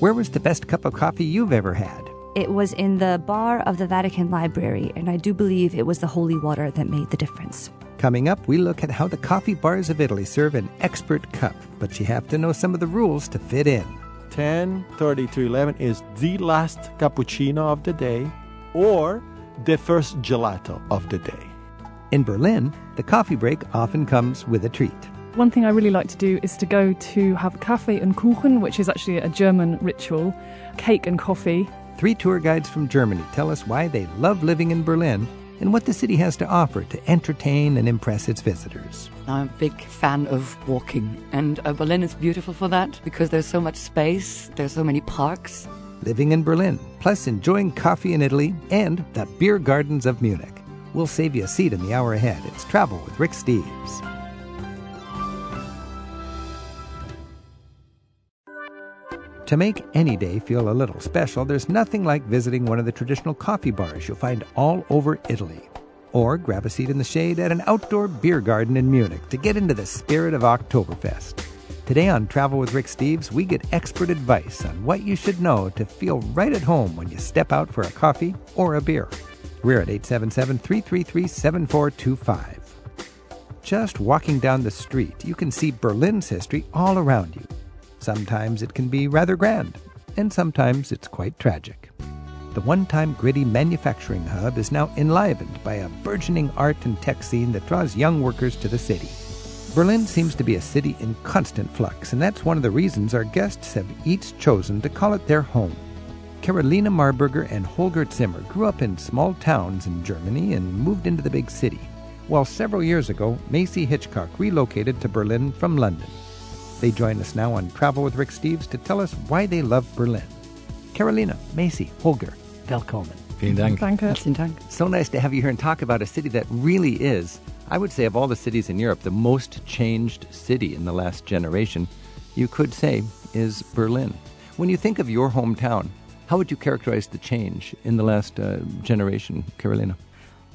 Where was the best cup of coffee you've ever had? It was in the bar of the Vatican Library, and I do believe it was the holy water that made the difference. Coming up, we look at how the coffee bars of Italy serve an expert cup, but you have to know some of the rules to fit in. 10:30 to 11 is the last cappuccino of the day or the first gelato of the day. In Berlin, the coffee break often comes with a treat. One thing I really like to do is to go to have Kaffee and Kuchen, which is actually a German ritual, cake and coffee, Three tour guides from Germany tell us why they love living in Berlin and what the city has to offer to entertain and impress its visitors. I'm a big fan of walking, and uh, Berlin is beautiful for that because there's so much space, there's so many parks. Living in Berlin, plus enjoying coffee in Italy and the beer gardens of Munich. We'll save you a seat in the hour ahead. It's Travel with Rick Steves. To make any day feel a little special, there's nothing like visiting one of the traditional coffee bars you'll find all over Italy. Or grab a seat in the shade at an outdoor beer garden in Munich to get into the spirit of Oktoberfest. Today on Travel with Rick Steves, we get expert advice on what you should know to feel right at home when you step out for a coffee or a beer. We're at 877 333 7425. Just walking down the street, you can see Berlin's history all around you. Sometimes it can be rather grand, and sometimes it's quite tragic. The one time gritty manufacturing hub is now enlivened by a burgeoning art and tech scene that draws young workers to the city. Berlin seems to be a city in constant flux, and that's one of the reasons our guests have each chosen to call it their home. Carolina Marburger and Holger Zimmer grew up in small towns in Germany and moved into the big city, while several years ago, Macy Hitchcock relocated to Berlin from London. They join us now on Travel with Rick Steves to tell us why they love Berlin. Carolina, Macy, Holger, willkommen. Vielen Dank. Danke. Herzlichen Dank. So nice to have you here and talk about a city that really is, I would say, of all the cities in Europe, the most changed city in the last generation, you could say, is Berlin. When you think of your hometown, how would you characterize the change in the last uh, generation, Carolina?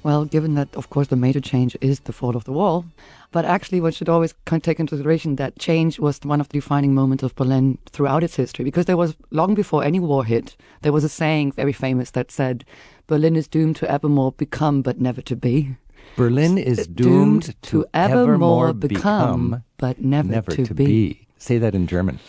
Well, given that, of course, the major change is the fall of the wall, but actually, one should always kind of take into consideration that change was one of the defining moments of Berlin throughout its history, because there was, long before any war hit, there was a saying very famous that said, Berlin is doomed to evermore become, but never to be. Berlin is doomed, to, evermore become, but never, never to, to be. be. Say that in German.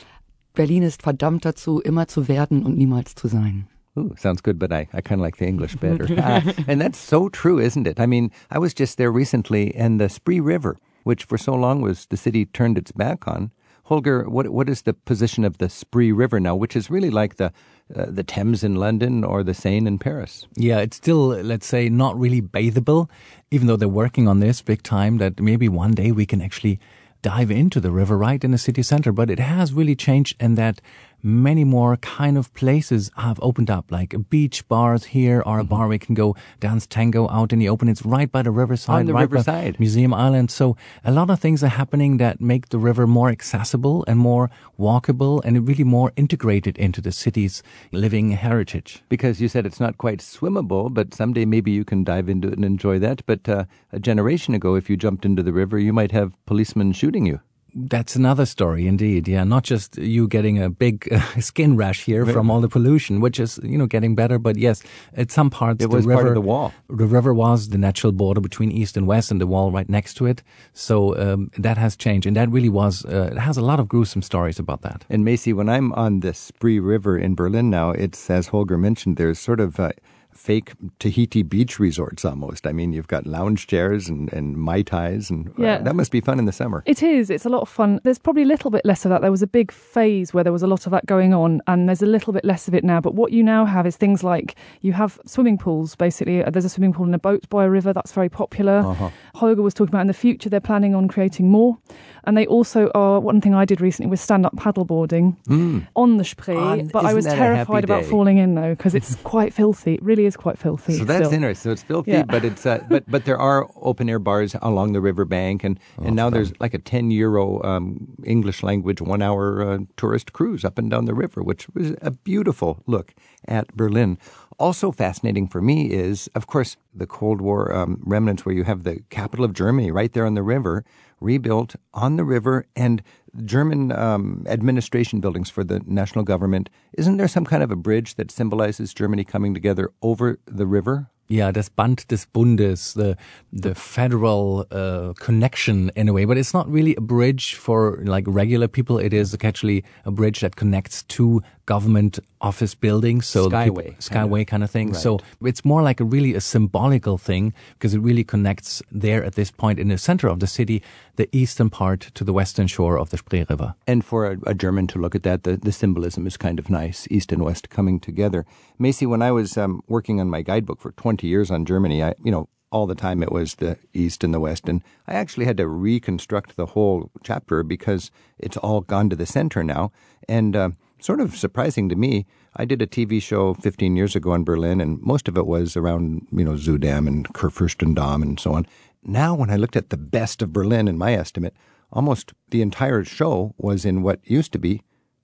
Berlin ist verdammt dazu, immer zu werden und niemals zu sein. Ooh, sounds good, but I, I kind of like the English better. Ah, and that's so true, isn't it? I mean, I was just there recently, and the Spree River, which for so long was the city turned its back on. Holger, what what is the position of the Spree River now, which is really like the uh, the Thames in London or the Seine in Paris? Yeah, it's still, let's say, not really bathable, even though they're working on this big time that maybe one day we can actually dive into the river right in the city center. But it has really changed in that many more kind of places have opened up, like beach bars here or a bar where you can go dance tango out in the open. It's right by the riverside. On the right by riverside. Museum Island. So a lot of things are happening that make the river more accessible and more walkable and really more integrated into the city's living heritage. Because you said it's not quite swimmable, but someday maybe you can dive into it and enjoy that. But uh, a generation ago, if you jumped into the river, you might have policemen shooting you. That's another story, indeed. Yeah, not just you getting a big uh, skin rash here from all the pollution, which is you know getting better. But yes, at some parts It the was river, part of the wall. The river was the natural border between east and west, and the wall right next to it. So um, that has changed, and that really was. Uh, it has a lot of gruesome stories about that. And Macy, when I'm on the Spree River in Berlin now, it's as Holger mentioned, there's sort of uh, fake Tahiti beach resorts almost. I mean, you've got lounge chairs and, and mai tais, and uh, Yeah. that must be fun in the summer. It is. It's a lot of fun. There's probably a little bit less of that. There was a big phase where there was a lot of that going on, and there's a little bit less of it now. But what you now have is things like you have swimming pools, basically. There's a swimming pool in a boat by a river that's very popular. Uh-huh. Holger was talking about in the future they're planning on creating more. And they also are, one thing I did recently was stand up paddleboarding on the Spree. On- but I was that a happy terrified about falling in though, because it's quite filthy. It really is quite filthy. So that's still. interesting. So it's filthy, Yeah. but it's uh, but but there are open air bars along the riverbank, and and now there's like a ten euro um, English language one hour uh, tourist cruise up and down the river, which was a beautiful look at Berlin. Also fascinating for me is, of course, the Cold War um, remnants where you have the capital of Germany right there on the river, rebuilt on the river, and German um, administration buildings for the national government. Isn't there some kind of a bridge that symbolizes Germany coming together over the river? yeah, das Band des Bundes, the the federal uh, connection in a way, but it's not really a bridge for like regular people. It is actually a bridge that connects two government office buildings, so Skyway, people, Skyway kind of thing. Right. So it's more like a really a symbolical thing because it really connects there at this point in the center of the city, the eastern part to the western shore of the Spree River. And for a, a German to look at that, the, the symbolism is kind of nice, East and West coming together. Macy, when I was um, working on my guidebook for 20 years on Germany, I, you know, all the time it was the East and the West, and I actually had to reconstruct the whole chapter because it's all gone to the center now. And uh, sort of surprising to me, I did a TV show 15 years ago in Berlin, and most of it was around, you know, Zudam and Kurfürstendamm and so on. Now, when I looked at the best of Berlin, in my estimate, almost the entire show was in what used to be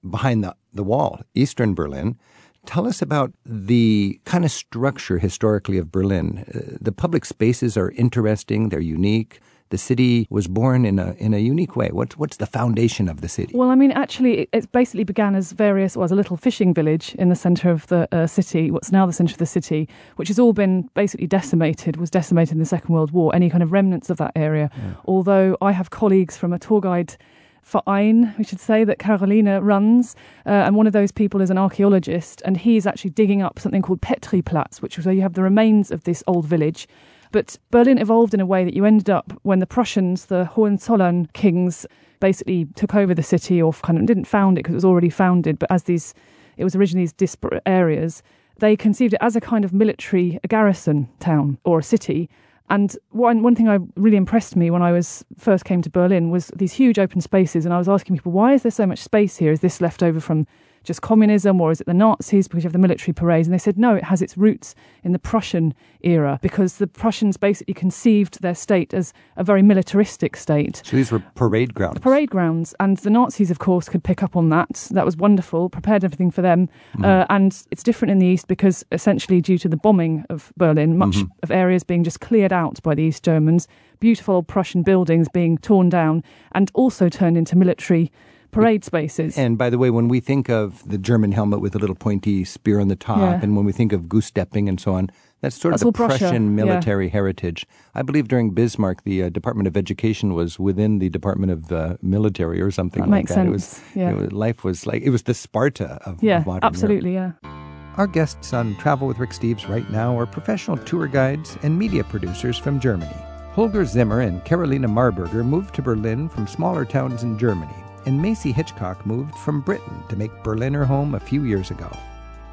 behind the, the wall, Eastern Berlin. Tell us about the kind of structure historically of Berlin. Uh, the public spaces are interesting, they're unique. The city was born in a in a unique way. What's what's the foundation of the city? Well, I mean, actually, it, it basically began as various, well, a little fishing village in the centre of the uh, city, what's now the centre of the city, which has all been basically decimated, was decimated in the Second World War, any kind of remnants of that area. Although I have colleagues from a tour guide for verein, we should say, that Carolina runs. Uh, and one of those people is an archaeologist, and he's actually digging up something called Petriplatz, which is where you have the remains of this old village. But Berlin evolved in a way that you ended up when the Prussians, the Hohenzollern kings, basically took over the city or kind of didn't found it because it was already founded, but as these, it was originally these disparate areas, they conceived it as a kind of military garrison town or a city. And one one thing I really impressed me when I was first came to Berlin was these huge open spaces, and I was asking people, why is there so much space here? Is this left over from just communism, or is it the Nazis because you have the military parades? And they said, no, it has its roots in the Prussian era because the Prussians basically conceived their state as a very militaristic state So these were parade grounds. parade grounds. And the Nazis, of course, could pick up on that. That was wonderful, prepared everything for them. Uh, and it's different in the East because essentially, due to the bombing of Berlin, much of areas being just cleared out by the East Germans, beautiful old Prussian buildings being torn down and also turned into military parade spaces. And by the way, when we think of the German helmet with a little pointy spear on the top, Yeah. and when we think of goose stepping and so on, that's sort That's of the Prussia, Prussian yeah. military heritage. I believe during Bismarck, the uh, Department of Education was within the Department of uh, Military or something That like makes that. It was, sense, yeah. it was, life was like it was the Sparta of, yeah, of modern absolutely, Europe. yeah. Our guests on Travel with Rick Steves right now are professional tour guides and media producers from Germany. Holger Zimmer and Carolina Marburger moved to Berlin from smaller towns in Germany, and Macy Hitchcock moved from Britain to make Berlin her home a few years ago.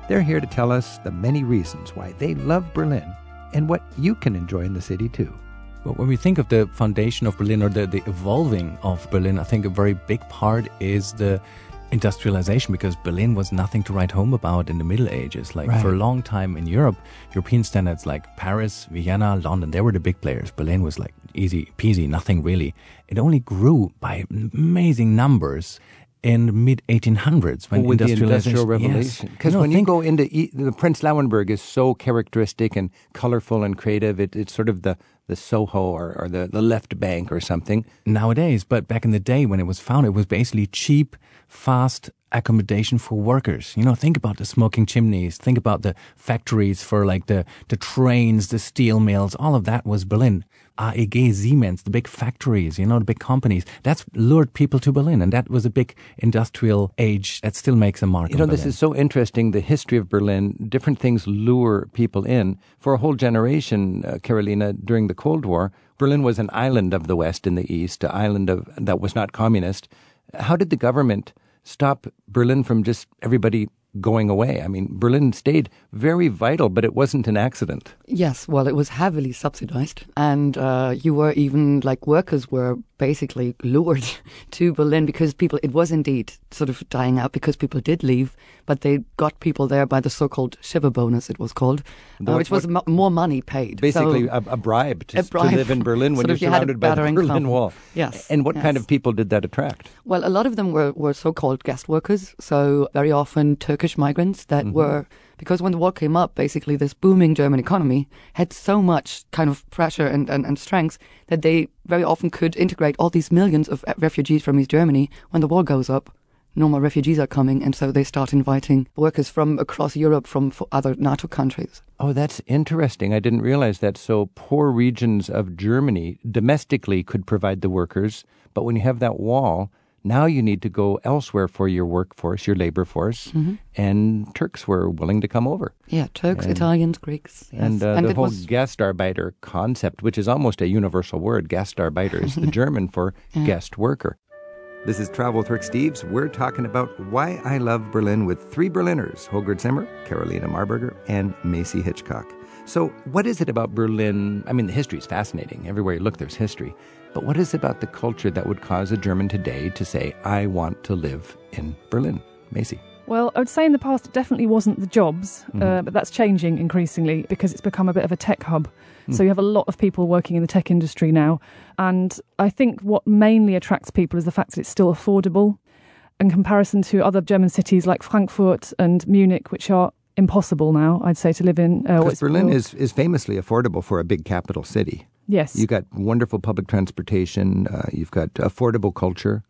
They're here to tell us the many reasons why they love Berlin and what you can enjoy in the city too. But when we think of the foundation of Berlin or the, the evolving of Berlin, I think a very big part is the industrialization because Berlin was nothing to write home about in the Middle Ages. Like for a long time in Europe, European standards like Paris, Vienna, London, they were the big players. Berlin was like easy peasy, nothing really. It only grew by amazing numbers in mid 1800s when with the industrialization Industrial Yes. Revolution. Because You know, when you go into e- the Prenzlauer Berg is so characteristic and colorful and creative. It, it's sort of the, the Soho or, or the, the left bank or something. nowadays, but back in the day when it was founded, it was basically cheap, fast accommodation for workers. You know, think about the smoking chimneys, think about the factories for like the, the trains, the steel mills, all of that was Berlin. AEG, Siemens, the big factories, you know, the big companies. That's lured people to Berlin. And that was a big industrial age that still makes a mark You know, this Berlin. is so interesting. The history of Berlin, different things lure people in. For a whole generation, uh, Carolina, during the Cold War, Berlin was an island of the West in the East, an island of, that was not communist. How did the government stop Berlin from just everybody going away? I mean, Berlin stayed very vital, but it wasn't an accident. Yes, well, it was heavily subsidized, and uh, you were even like workers were basically lured to Berlin because people. It was indeed sort of dying out because people did leave, but they got people there by the so-called shiver bonus. It was called, uh, which was mo- more money paid. Basically, So- a, a bribe, to, A bribe. to live in Berlin when you're of you by the Berlin income. Wall. Yes, And what kind of people did that attract? Well, a lot of them were, were so-called guest workers, so very often Turkish Turkish migrants that mm-hmm. were because when the war came up, basically this booming German economy had so much kind of pressure and, and, and strength that they very often could integrate all these millions of refugees from East Germany. When the war goes up, no more refugees are coming, and so they start inviting workers from across Europe, from other NATO countries. Oh, that's interesting. I didn't realize that. So poor regions of Germany domestically could provide the workers, but when you have that wall, now you need to go elsewhere for your workforce, your labor force, Mm-hmm. and Turks were willing to come over. Yeah, Turks, Italians, Greeks, yes. And, uh, the whole was Gastarbeiter concept, which is almost a universal word, Gastarbeiter is the German for guest worker. This is Travel with Rick Steves. We're talking about why I love Berlin with three Berliners Holger Zimmer, Carolina Marburger, and Macy Hitchcock. So, what is it about Berlin? I mean, the history is fascinating. Everywhere you look, there's history. But what is it about the culture that would cause a German today to say, I want to live in Berlin? Macy. Well, I would say in the past it definitely wasn't the jobs, uh, but that's changing increasingly because it's become a bit of a tech hub. So you have a lot of people working in the tech industry now. And I think what mainly attracts people is the fact that it's still affordable in comparison to other German cities like Frankfurt and Munich, which are impossible now, I'd say, to live in. Uh, Because Berlin is, is famously affordable for a big capital city. Yes. You've got wonderful public transportation. Uh, you've got affordable culture.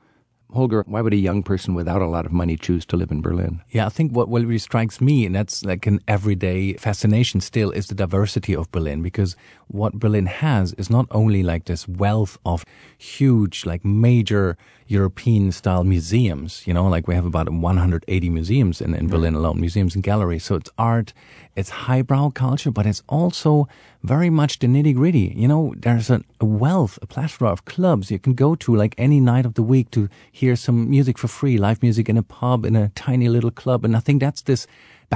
Holger, why would a young person without a lot of money choose to live in Berlin? Yeah, I think what, what really strikes me, and that's like an everyday fascination still, is the diversity of Berlin. Because what Berlin has is not only like this wealth of huge, like major European style museums, you know, like we have about 180 museums in, in Berlin alone, museums and galleries. So it's art, it's highbrow culture, but it's also very much the nitty gritty. You know, there's a, wealth, a plethora of clubs you can go to like any night of the week to hear some music for free, live music in a pub, in a tiny little club. And I think that's this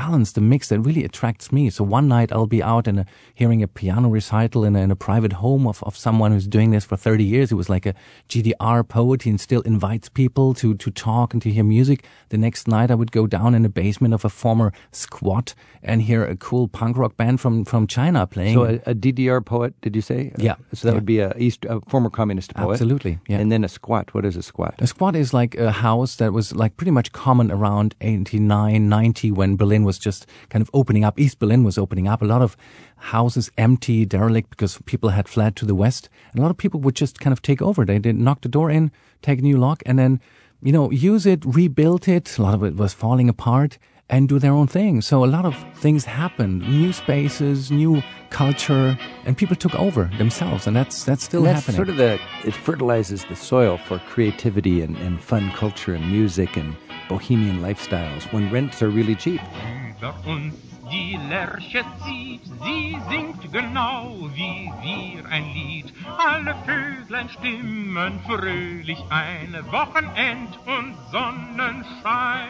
balance, the mix that really attracts me. So one night I'll be out and uh, hearing a piano recital in a, in a private home of, of someone who's doing this for 30 years. It was like a GDR poet and still invites people to, to talk and to hear music. The next night I would go down in the basement of a former squat and hear a cool punk rock band from, from China playing. So a, a DDR poet, did you say? Yeah. Uh, so that Yeah. would be a East, a former communist poet. Absolutely, yeah. And then a squat. What is a squat? A squat is like a house that was like pretty much common around 89, 90 when Berlin was just kind of opening up. East Berlin was opening up. A lot of houses empty, derelict because people had fled to the west. And a lot of people would just kind of take over. They did knock the door in, take a new lock and then, you know, use it, rebuild it. A lot of it was falling apart and do their own thing. So a lot of things happened, new spaces, new culture, and people took over themselves. And that's, that's still And that's happening. sort of the, it fertilizes the soil for creativity and, and fun culture and music and bohemian lifestyles when rents are really cheap. Über uns die Lerche zieht, sie singt genau wie wir ein Lied. Alle Vöglein stimmen fröhlich ein, Wochenend und Sonnenschein.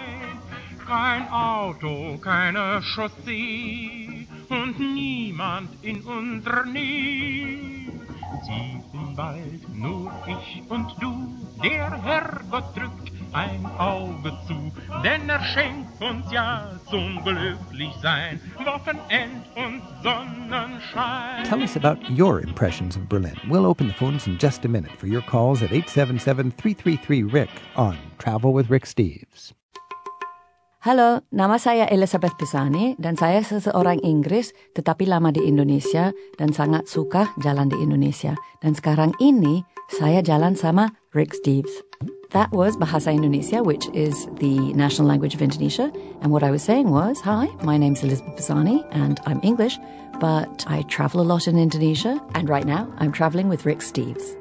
Kein Auto, keine Chaussee und niemand in unserer Nähe. Wald nur ich und du, der Herrgott drückt ein Auge zu, denn er schenkt uns ja zum Glücklichsein Wochenend und Sonnenschein. Tell us about your impressions of Berlin. We'll open the phones in just a minute for your calls at 877 333 Rick on Travel with Rick Steves. Halo, nama saya Elizabeth Pisani dan saya seseorang Inggris tetapi lama di Indonesia dan sangat suka jalan di Indonesia. Dan sekarang ini saya jalan sama Rick Steves. That was Bahasa Indonesia, which is the national language of Indonesia. And what I was saying was, hi, my name's Elizabeth Pisani and I'm English, but I travel a lot in Indonesia. And right now I'm traveling with Rick Steves.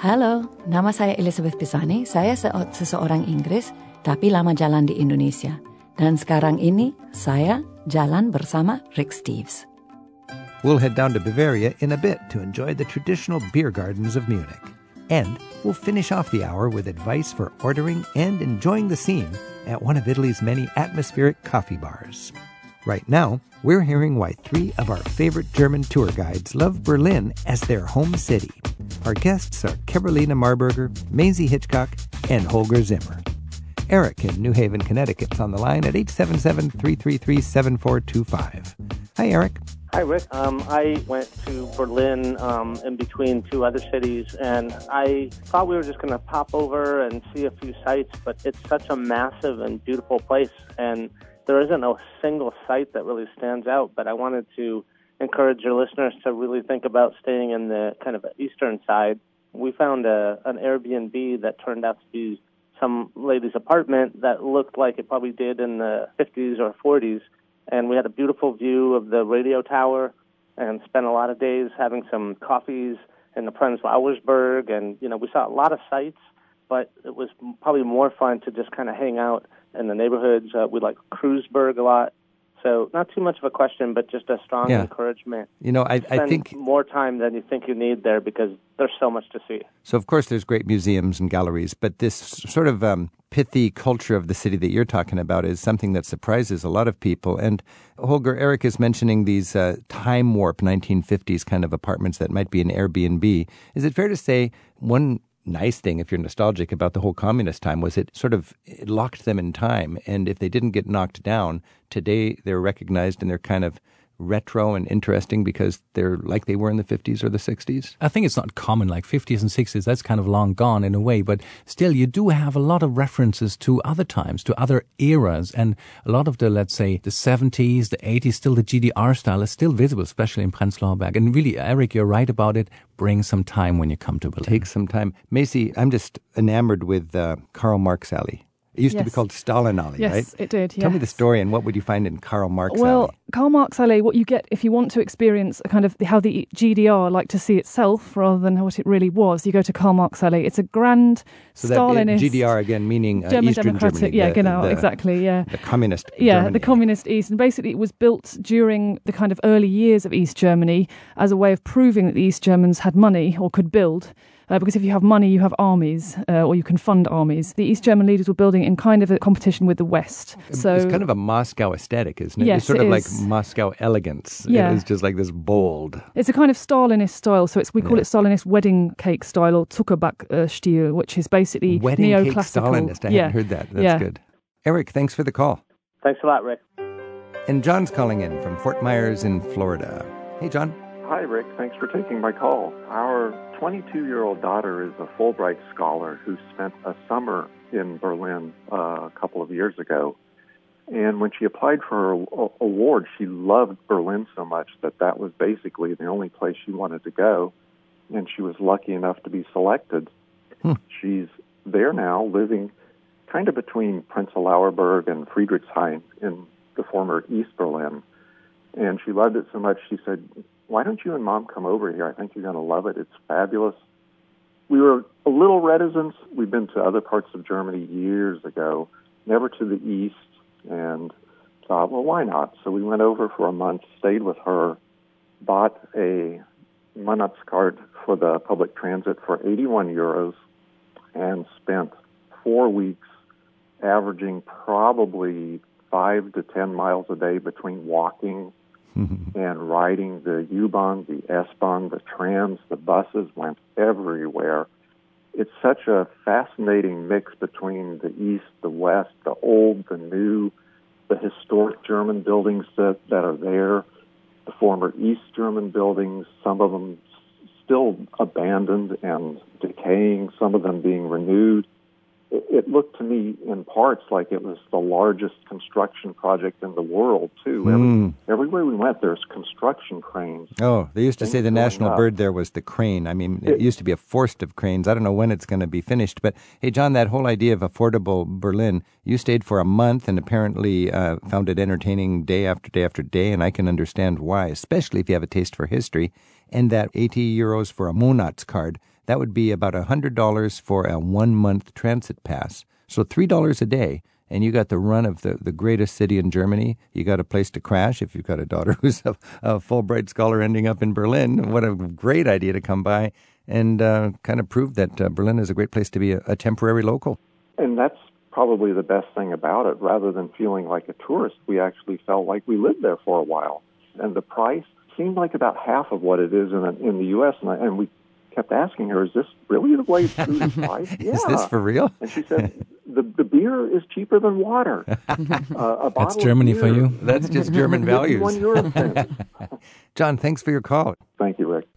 Halo, nama saya Elizabeth Pisani. Saya se- seseorang Inggris, tapi lama jalan di Indonesia. Dan sekarang ini saya jalan bersama Rick Steves. We'll head down to Bavaria in a bit to enjoy the traditional beer gardens of Munich. And we'll finish off the hour with advice for ordering and enjoying the scene at one of Italy's many atmospheric coffee bars. Right now, we're hearing why three of our favorite German tour guides love Berlin as their home city. Our guests are Carolina Marburger, Maisie Hitchcock, and Holger Zimmer. Eric in New Haven, Connecticut is on the line at 877 333 7425. Hi, Eric. Hi, Rick. Um, I went to Berlin um, in between two other cities, and I thought we were just going to pop over and see a few sites, but it's such a massive and beautiful place. And there isn't a single site that really stands out, but I wanted to encourage your listeners to really think about staying in the kind of eastern side. We found a, an Airbnb that turned out to be some lady's apartment that looked like it probably did in the 50s or 40s. And we had a beautiful view of the radio tower and spent a lot of days having some coffees in the Prenzlauer Berg. And, you know, we saw a lot of sights, but it was probably more fun to just kind of hang out in the neighborhoods. Uh, we like Kreuzberg a lot. So not too much of a question, but just a strong Yeah. encouragement. You know, I, I think more time than you think you need there because there's so much to see. so. Of course, there's great museums and galleries, but this sort of um, pithy culture of the city that you're talking about is something that surprises a lot of people. And Holger, Eric is mentioning these uh, time warp 1950s kind of apartments that might be an Airbnb. Is it fair to say one nice thing, if you're nostalgic about the whole communist time, was it sort of it locked them in time, and if they didn't get knocked down, today they're recognized and they're kind of retro and interesting because they're like they were in the 50s or the 60s? I think it's not common like 50s and 60s. That's kind of long gone in a way, but still you do have a lot of references to other times, to other eras. And a lot of the, let's say, the 70s, the 80s, still the GDR style is still visible, especially in Prenzlauer Berg. And really, Eric, you're right about it. Bring some time when you come to Berlin. Take some time. Macy, I'm just enamored with uh, Karl Marx Alley. It used to be called Stalin Alley, Yes, right? it did, Tell me the story and what would you find in Karl Marx Alley? Well, Alley? Karl Marx Alley, what you get if you want to experience a kind of how the GDR like to see itself rather than what it really was, you go to Karl Marx Alley. It's a grand So that Stalinist GDR again meaning uh, German Eastern Democratic, Germany. yeah, the- genau, the- exactly, yeah. The communist yeah, Germany. the communist East, and basically it was built during the kind of early years of East Germany as a way of proving that the East Germans had money or could build. Uh, because if you have money, you have armies, uh, or you can fund armies. The East German leaders were building in kind of a competition with the West. So it's kind of a Moscow aesthetic, isn't it? Yes, it's sort it of like. Moscow elegance. Yeah. It is just like this bold. It's a kind of Stalinist style, so it's we call it Stalinist wedding cake style or Zuckerback uh, stil, which is basically Wedding cake neoclassical. Stalinist. I yeah. hadn't heard that. That's yeah. good. Eric, thanks for the call. Thanks a lot, Rick. And John's calling in from Fort Myers in Florida. Hey, John. Hi, Rick. Thanks for taking my call. Our 22 year old daughter is a Fulbright scholar who spent a summer in Berlin uh, a couple of years ago. And when she applied for her award, she loved Berlin so much that that was basically the only place she wanted to go. And she was lucky enough to be selected. She's there now, living kind of between Prenzlauer Berg and Friedrichshain in the former East Berlin. And she loved it so much, she said, Why don't you and mom come over here? I think you're going to love it. It's fabulous. We were a little reticent. We've been to other parts of Germany years ago, never to the east, and thought, well, why not? So we went over for a month, stayed with her, bought a Monatscard for the public transit for 81 euros, and spent four weeks averaging probably five to 10 miles a day between walking and riding the U-Bahn, the S-Bahn, the trams, the buses went everywhere. It's such a fascinating mix between the East, the West, the old, the new, the historic German buildings that, that are there, the former East German buildings, some of them still abandoned and decaying, some of them being renewed. It, it looked to me in parts like it was the largest construction project in the world, too. Hmm. Every, everywhere we went, there's construction cranes. Oh, they used to say the national up. bird there was the crane. I mean, it It- used to be a forest of cranes. I don't know when it's going to be finished. But hey, John, that whole idea of affordable Berlin, you stayed for a month and apparently uh, found it entertaining day after day after day. And I can understand why, especially if you have a taste for history. And that 80 euros for a Monats card, that would be about $100 for a one month transit pass. So $3 a day. And you got the run of the, the greatest city in Germany. You got a place to crash if you've got a daughter who's a, a Fulbright scholar ending up in Berlin. What a great idea to come by and uh, kind of prove that uh, Berlin is a great place to be a, a temporary local. And that's probably the best thing about it. Rather than feeling like a tourist, we actually felt like we lived there for a while. And the price seemed like about half of what it is in, in the U.S. And, I, and we kept asking her, is this really the way food is priced? Yeah. Is this for real? And she said, the, the beer is cheaper than water. Uh, a That's Germany for you. That's just German values. euro. John, thanks for your call. Thank you, Rick.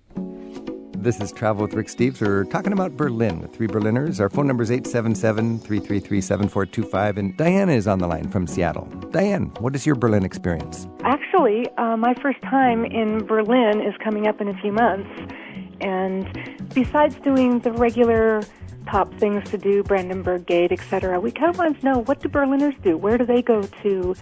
This is Travel with Rick Steves. We're talking about Berlin with three Berliners. Our phone number is 877 333 7425. And Diana is on the line from Seattle. Diane, what is your Berlin experience? Actually, uh, my first time in Berlin is coming up in a few months. And besides doing the regular top things to do, Brandenburg Gate, etc., we kind of want to know what do Berliners do? Where do they go to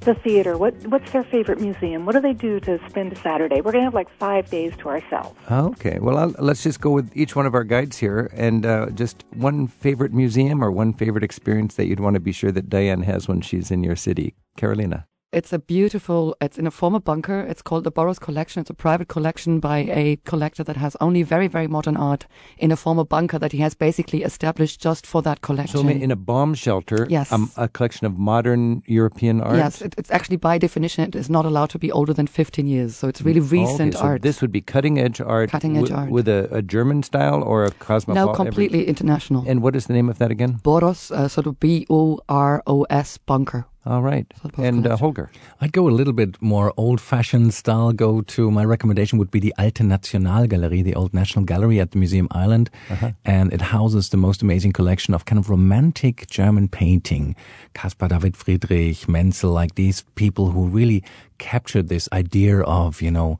the theater? What What's their favorite museum? What do they do to spend a Saturday? We're going to have like five days to ourselves. Okay, well, I'll, let's just go with each one of our guides here and uh, just one favorite museum or one favorite experience that you'd want to be sure that Diane has when she's in your city. Carolina. It's a beautiful, it's in a former bunker. It's called the Boros Collection. It's a private collection by a collector that has only very, very modern art in a former bunker that he has basically established just for that collection. So in a bomb shelter, Yes. um, a collection of modern European art? Yes, it, it's actually by definition, it is not allowed to be older than 15 years. So it's really recent Oh, okay, so art. This would be cutting edge art. Cutting edge art. With a, a German style or a cosmopolitan? no, completely international. And what is the name of that again? Boros, uh, sort of B O R O S bunker. All right. And uh, Holger. I'd go a little bit more old-fashioned style. Go to my recommendation would be the Alte Nationalgalerie, the Old National Gallery at the Museum Island, Uh-huh. and it houses the most amazing collection of kind of romantic German painting. Caspar David Friedrich, Menzel, like these people who really captured this idea of you know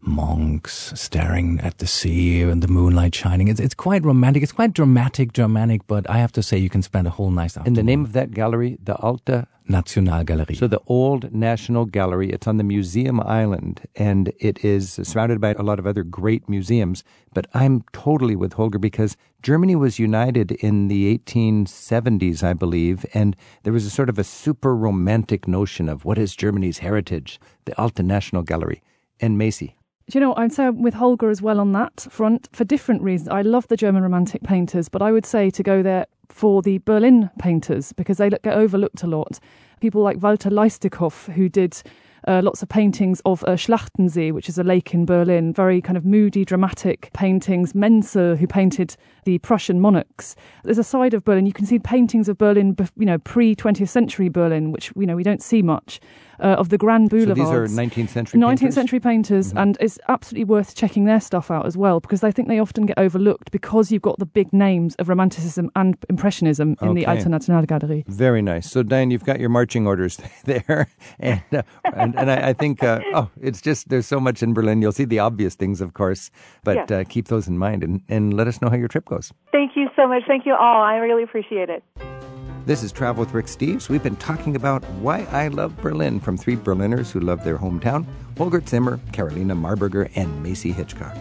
monks staring at the sea and the moonlight shining. It's it's quite romantic. It's quite dramatic, Germanic, but I have to say you can spend a whole nice afternoon. And the name of that gallery, the Alte Nationalgalerie. So the Old National Gallery, it's on the Museum Island, and it is surrounded by a lot of other great museums. But I'm totally with Holger because Germany was united in the 1870s, I believe, and there was a sort of a super romantic notion of what is Germany's heritage, the Alte National Gallery. And Macy. Do you know, I'd say I'm with Holger as well on that front for different reasons. I love the German Romantic painters, but I would say to go there for the Berlin painters because they get overlooked a lot. People like Walter Leistikow, who did uh, lots of paintings of uh, Schlachtensee, which is a lake in Berlin, very kind of moody, dramatic paintings. Menzel, who painted the Prussian monarchs. There's a side of Berlin, you can see paintings of Berlin, you know, pre 20th century Berlin, which, you know, we don't see much. Uh, of the Grand So Boulevards. these are 19th century 19th painters? century painters, and it's absolutely worth checking their stuff out as well because I think they often get overlooked because you've got the big names of Romanticism and Impressionism in the Okay. Alte Nationalgalerie. Very nice. So, Diane, you've got your marching orders there, and uh, and, and I, I think uh, oh, it's just there's so much in Berlin. You'll see the obvious things, of course, but Yes. uh, keep those in mind and, and let us know how your trip goes. Thank you so much. Thank you all. I really appreciate it. This is Travel with Rick Steves. We've been talking about why I love Berlin from three Berliners who love their hometown: Holger Zimmer, Carolina Marburger, and Macy Hitchcock.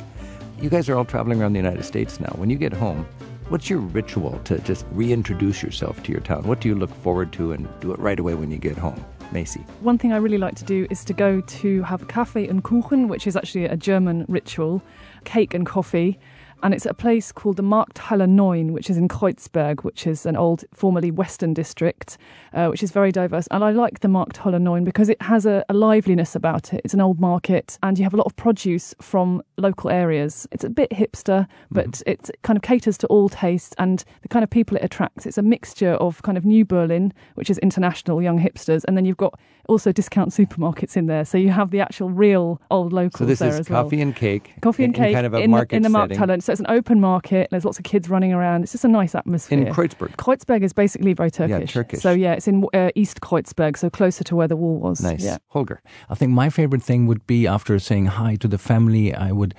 You guys are all traveling around the United States now. When you get home, what's your ritual to just reintroduce yourself to your town? What do you look forward to and do it right away when you get home? Macy. One thing I really like to do is to go to have Kaffee and Kuchen, which is actually a German ritual, cake and coffee. And it's at a place called the Markthalle 9, which is in Kreuzberg, which is an old, formerly Western district, uh, which is very diverse. And I like the Markthalle 9 because it has a, a liveliness about it. It's an old market, and you have a lot of produce from local areas. It's a bit hipster, but it kind of caters to all tastes and the kind of people it attracts. It's a mixture of kind of New Berlin, which is international young hipsters, and then you've got also discount supermarkets in there. So you have the actual real old locals So this there is as well. coffee and cake. Coffee and in, in cake kind of a in, market in the setting. Markthalle. So it's an open market. There's lots of kids running around. It's just a nice atmosphere. In Kreuzberg. Kreuzberg is basically very Turkish. Yeah, Turkish. So yeah, it's in uh, East Kreuzberg, so closer to where the wall was. Nice. Yeah. Holger. I think my favorite thing would be after saying hi to the family, I would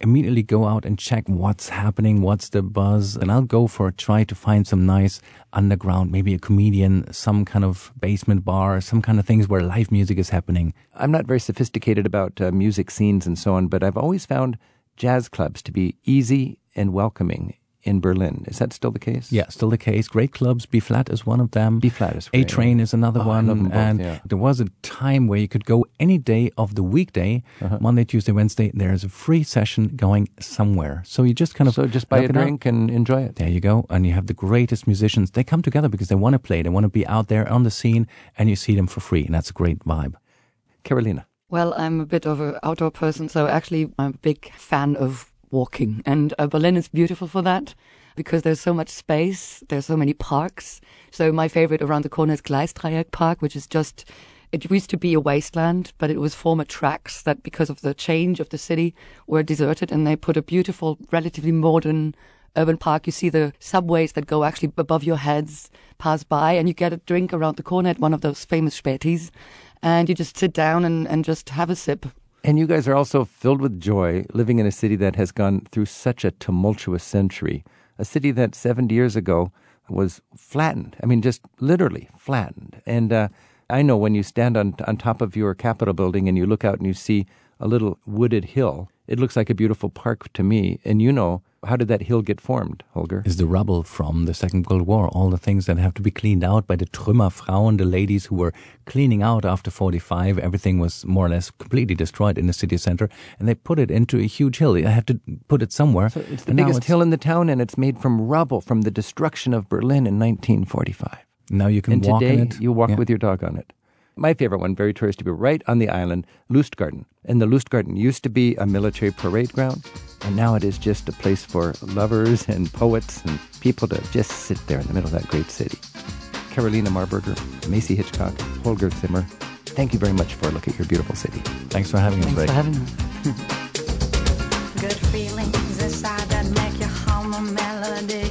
immediately go out and check what's happening, what's the buzz, and I'll go for a try to find some nice underground, maybe a comedian, some kind of basement bar, some kind of things where live music is happening. I'm not very sophisticated about uh, music scenes and so on, but I've always found jazz clubs to be easy and welcoming in Berlin. Is that still the case? Yeah, still the case. Great clubs. B flat is one of them. B flat is A-Trane is another Oh, I one. love them both, and yeah. there was a time where you could go any day of the weekday, Uh-huh. Monday, Tuesday, Wednesday. There's a free session going somewhere. So you just kind of So just buy a look it up. drink and enjoy it. There you go. And you have the greatest musicians. They come together because they want to play. They want to be out there on the scene and you see them for free. And that's a great vibe. Carolina. Well, I'm a bit of an outdoor person, so actually I'm a big fan of walking. And uh, Berlin is beautiful for that because there's so much space, there's so many parks. So my favorite around the corner is Gleisdreieck Park, which is just It used to be a wasteland, but it was former tracks that, because of the change of the city, were deserted, and they put a beautiful, relatively modern urban park. You see the subways that go actually above your heads pass by, and you get a drink around the corner at one of those famous spätis, and you just sit down and, and just have a sip. And you guys are also filled with joy living in a city that has gone through such a tumultuous century. A city that 70 years ago was flattened. I mean, just literally flattened. And uh, I know when you stand on, on top of your Capitol building and you look out and you see a little wooded hill, it looks like a beautiful park to me. And you know how did that hill get formed, Holger? Is the rubble from the Second World War, all the things that have to be cleaned out by the Trümmerfrauen, the ladies who were cleaning out after 45. Everything was more or less completely destroyed in the city center, and they put it into a huge hill. I have to put it somewhere. So it's the and biggest it's, hill in the town, and it's made from rubble from the destruction of Berlin in 1945. Now you can and walk today, in it. You walk yeah. with your dog on it. My favorite one, very touristy, but right on the island, Lustgarten. And the Lustgarten used to be a military parade ground, and now it is just a place for lovers and poets and people to just sit there in the middle of that great city. Carolina Marburger, Macy Hitchcock, Holger Zimmer, thank you very much for a look at your beautiful city. Thanks for having us, Thanks for having us. Good feelings inside that make your hum a melody.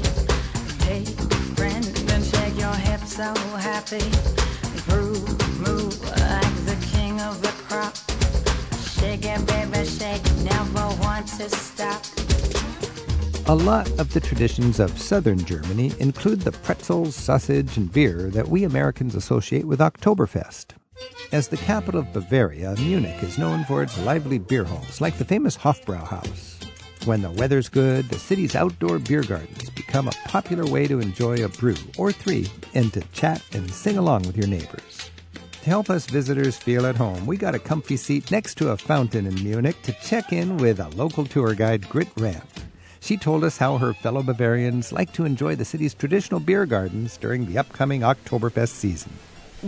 Take a friend and shake your hips so happy. A lot of the traditions of southern Germany include the pretzels, sausage, and beer that we Americans associate with Oktoberfest. As the capital of Bavaria, Munich is known for its lively beer halls, like the famous Hofbrauhaus. When the weather's good, the city's outdoor beer gardens become a popular way to enjoy a brew or three and to chat and sing along with your neighbors. Help us visitors feel at home, we got a comfy seat next to a fountain in Munich to check in with a local tour guide, Grit Ramp. She told us how her fellow Bavarians like to enjoy the city's traditional beer gardens during the upcoming Oktoberfest season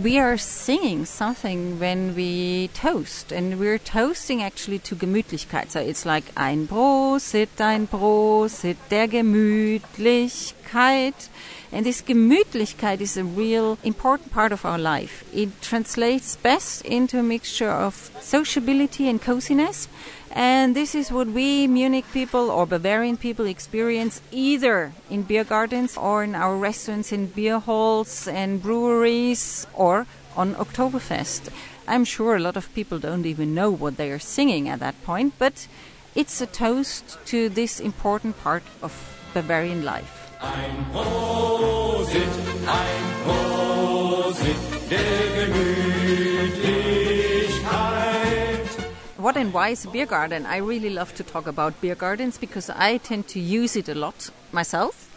we are singing something when we toast, and we're toasting actually to Gemütlichkeit. So it's like ein Prosit, ein Prosit der Gemütlichkeit. And this Gemütlichkeit is a real important part of our life. It translates best into a mixture of sociability and coziness. And this is what we Munich people or Bavarian people experience either in beer gardens or in our restaurants in beer halls and breweries or on Oktoberfest. I'm sure a lot of people don't even know what they are singing at that point, but it's a toast to this important part of Bavarian life. Ein Prosit, ein Prosit der Gemütlichkeit. What and why is a beer garden? I really love to talk about beer gardens because I tend to use it a lot myself.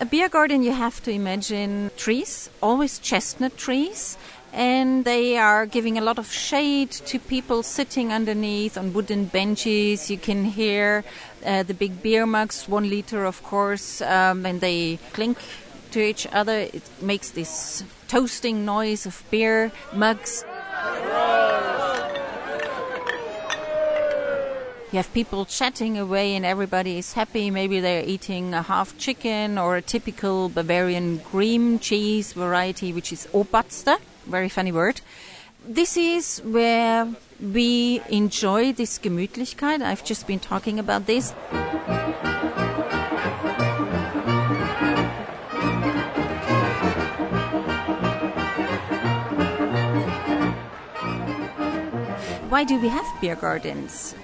A beer garden, you have to imagine trees, always chestnut trees, and they are giving a lot of shade to people sitting underneath on wooden benches. You can hear uh, the big beer mugs, one liter, of course, um, and they clink to each other. It makes this toasting noise of beer mugs. You have people chatting away and everybody is happy. Maybe they're eating a half chicken or a typical Bavarian cream cheese variety, which is Obatzda very funny word. This is where we enjoy this Gemütlichkeit. I've just been talking about this. Why do we have beer gardens?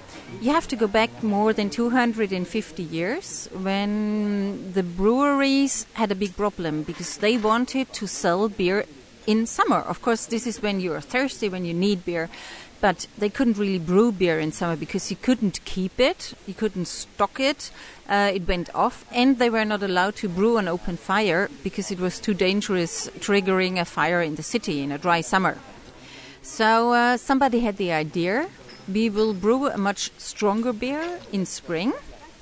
You have to go back more than 250 years when the breweries had a big problem because they wanted to sell beer in summer. Of course, this is when you're thirsty, when you need beer. But they couldn't really brew beer in summer because you couldn't keep it, you couldn't stock it, uh, it went off, and they were not allowed to brew on open fire because it was too dangerous triggering a fire in the city in a dry summer. So uh, somebody had the idea we will brew a much stronger beer in spring,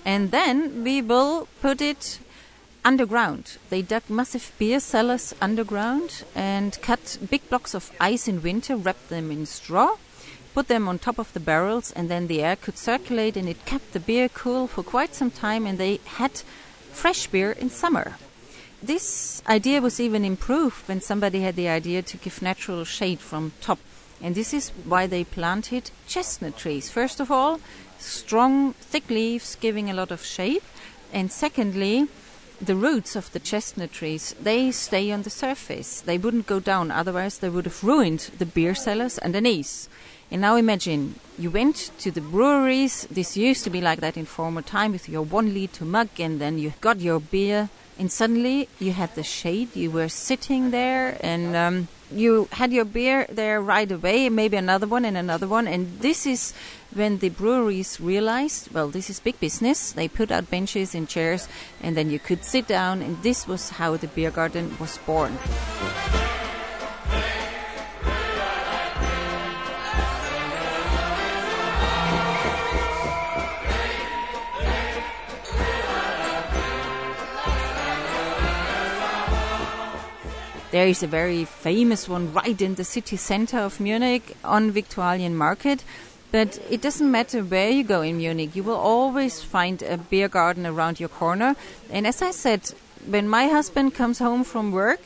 and then we will put it underground. They dug massive beer cellars underground and cut big blocks of ice in winter, wrapped them in straw, put them on top of the barrels, and then the air could circulate and it kept the beer cool for quite some time, and they had fresh beer in summer. this idea was even improved when somebody had the idea to give natural shade from top. And this is why they planted chestnut trees. First of all, strong, thick leaves giving a lot of shade. And secondly, the roots of the chestnut trees they stay on the surface they wouldn't go down otherwise they would have ruined the beer cellars underneath and now imagine you went to the breweries. This used to be like that in former time with your one liter mug and then you got your beer. And suddenly you had the shade. You were sitting there and um, you had your beer there right away maybe another one and another one. And this is when the breweries realized well this is big business. They put out benches and chairs and then you could sit down. And this was how the beer garden was born There is a very famous one right in the city center of Munich on Viktualienmarkt. But it doesn't matter where you go in Munich, you will always find a beer garden around your corner. And as I said, when my husband comes home from work,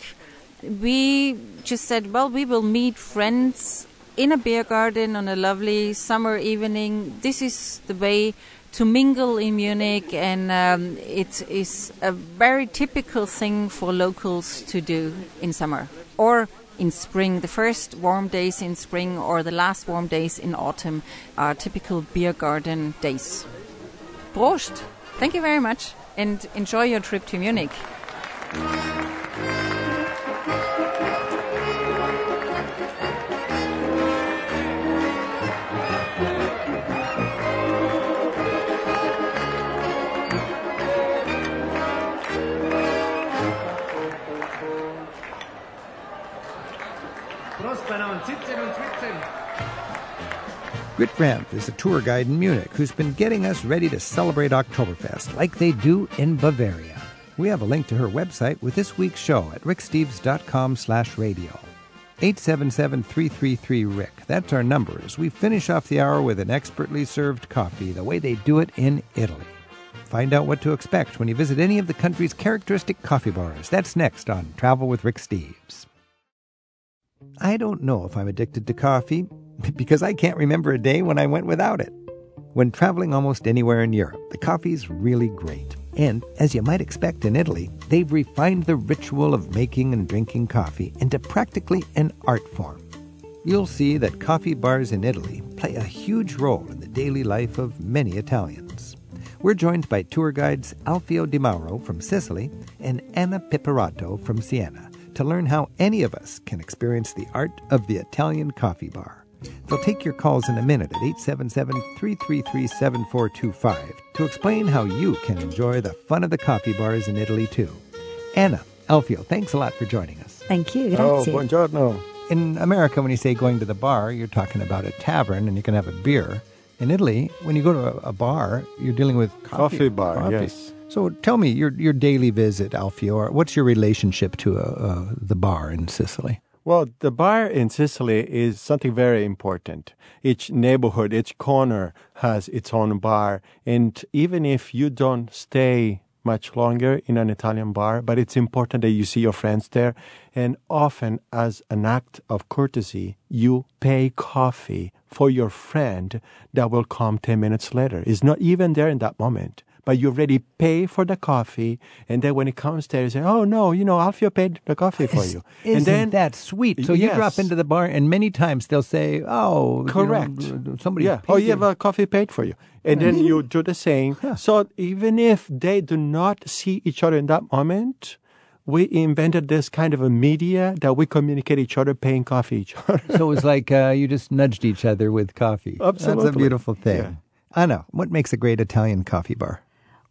we just said, well, we will meet friends in a beer garden on a lovely summer evening. This is the way to mingle in Munich, and um, it is a very typical thing for locals to do in summer or in spring. The first warm days in spring or the last warm days in autumn are typical beer garden days. Prost! Thank you very much, and enjoy your trip to Munich. Grit Brandt is a tour guide in Munich who's been getting us ready to celebrate Oktoberfest like they do in Bavaria. We have a link to her website with this week's show at ricksteves.com slash radio. 877-333-RICK. That's our number as we finish off the hour with an expertly served coffee the way they do it in Italy. Find out what to expect when you visit any of the country's characteristic coffee bars. That's next on Travel with Rick Steves. I don't know if I'm addicted to coffee because I can't remember a day when I went without it. When traveling almost anywhere in Europe, the coffee's really great. And as you might expect in Italy, they've refined the ritual of making and drinking coffee into practically an art form. You'll see that coffee bars in Italy play a huge role in the daily life of many Italians. We're joined by tour guides Alfio Di Mauro from Sicily and Anna Pipperato from Siena to learn how any of us can experience the art of the Italian coffee bar. They'll take your calls in a minute at 877 333 7425 to explain how you can enjoy the fun of the coffee bars in Italy too. Anna, Alfio, thanks a lot for joining us. Thank you. Oh, buongiorno. In America, when you say going to the bar, you're talking about a tavern and you can have a beer. In Italy, when you go to a, a bar, you're dealing with coffee. Coffee bar, coffee. yes. So tell me your your daily visit, Alfio. What's your relationship to uh, uh, the bar in Sicily? Well, the bar in Sicily is something very important. Each neighborhood, each corner has its own bar. And even if you don't stay much longer in an Italian bar, but it's important that you see your friends there. And often, as an act of courtesy, you pay coffee for your friend that will come 10 minutes later. It's not even there in that moment but you already pay for the coffee, and then when it comes there, you say, "Oh no, you know, Alfio paid the coffee for you." Isn't and then that sweet? So you drop into the bar, and many times they'll say, "Oh, you know, Correct. somebody, yeah. paid Oh, you have a coffee paid for you, and then you do the same. So even if they do not see each other in that moment, we invented this kind of a media that we communicate each other, paying coffee each other. so it was like uh, you just nudged each other with coffee. Absolutely. That's a beautiful thing. Yeah. Anna, what makes a great Italian coffee bar?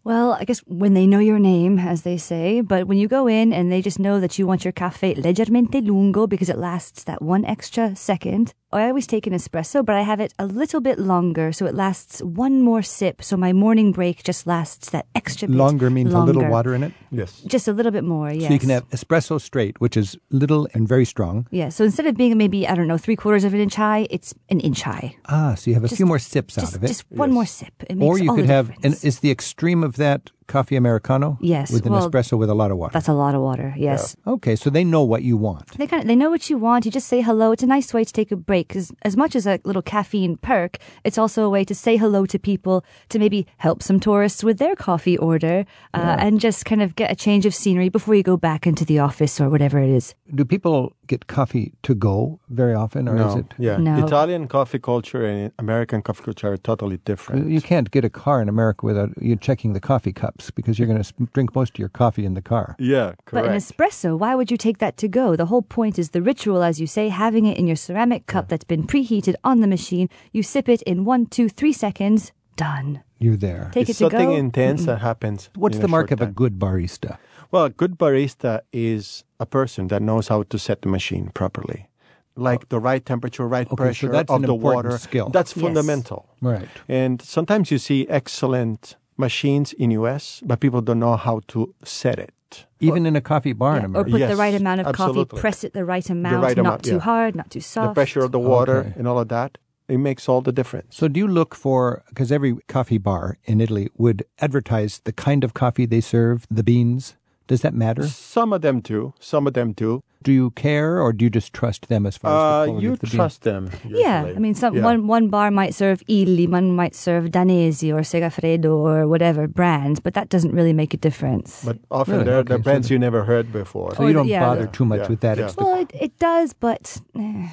Well, I guess when they know your name, as they say, but when you go in and they just know that you want your cafe leggermente lungo because it lasts that one extra second. I always take an espresso, but I have it a little bit longer so it lasts one more sip. So my morning break just lasts that extra bit Longer means a little water in it? Yes. Just a little bit more, yes. So you can have espresso straight, which is little and very strong. Yeah, so instead of being maybe, I don't know, three quarters of an inch high, it's an inch high. Ah, so you have a Just- few more sips just, out of it. Just one more sip. It makes or you could have, difference. and is the extreme of that coffee americano? Yes, With an well, espresso with a lot of water. That's a lot of water. Yes. Okay, so they know what you want. They kind of they know what you want. You just say hello. It's a nice way to take a break because as much as a little caffeine perk, it's also a way to say hello to people, to maybe help some tourists with their coffee order, uh, and just kind of get a change of scenery before you go back into the office or whatever it is. Do people get coffee to go very often, or no, is it? yeah. No. Italian coffee culture and American coffee culture are totally different. You can't get a car in America without you checking the coffee cups because you're going to drink most of your coffee in the car. yeah, But correct. an espresso, why would you take that to go? The whole point is the ritual, as you say, having it in your ceramic cup that's been preheated on the machine. You sip it in one, two, three seconds. Done. You're there. Take it's it to something go. intense that happens. What's in the a mark short of a good barista? Well, a good barista is a person that knows how to set the machine properly. Like the right temperature, right Okay, so pressure that's of an the important water. skill. That's Yes. fundamental. Right. And sometimes you see excellent machines in US, but people don't know how to set it. Even in a coffee bar in Yeah, or America. put the right amount of absolutely. coffee, press it the right amount, right not amount, too yeah. hard, not too soft. The pressure of the water Okay. and all of that, it makes all the difference. So do you look for because every coffee bar in Italy would advertise the kind of coffee they serve, the beans? Does that matter? Some of them do. Some of them do. Do you care or do you just trust them as far as the Uh, quality you of the bean? trust them. Yeah. I mean, some Yeah. one one bar might serve Illy, one might serve Danesi or Segafredo or whatever brands, but that doesn't really make a difference. But often Really? they're, Okay, they're so brands the- you never heard before. So Or you don't yeah, bother the- too much Yeah, with that. yeah. Well, it, it does, but eh,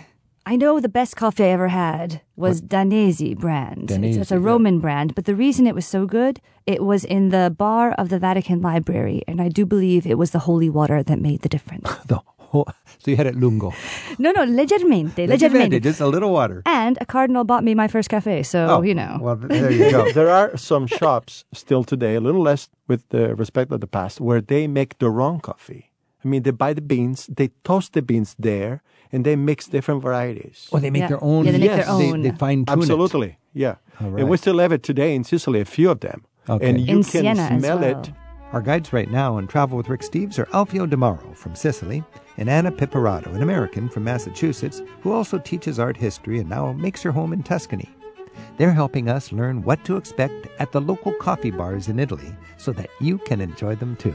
I know the best coffee I ever had was Danesi brand. it's, it's Danesi, a yeah. Roman brand, but the reason it was so good, it was in the bar of the Vatican Library, and I do believe it was the holy water that made the difference. the whole, so you had it lungo. no, no, leggermente, Leggermente, leggermente. Just a little water. And a cardinal bought me my first cafe, so Oh, you know. Well, there you go. there are some shops still today, a little less with the respect of the past, where they make the wrong coffee. I mean, they buy the beans, they toast the beans there, and they mix different varieties. Oh, they make Yeah. their own. Yeah, they make Yes. their own. They, fine tune Absolutely, yeah. All And we still have it today in Sicily, a few of them. Okay. And you In can Siena smell well. it. Our guides right now on Travel with Rick Steves are Alfio Di Mauro from Sicily and Anna Pipperato, an American from Massachusetts who also teaches art history and now makes her home in Tuscany. They're helping us learn what to expect at the local coffee bars in Italy so that you can enjoy them too.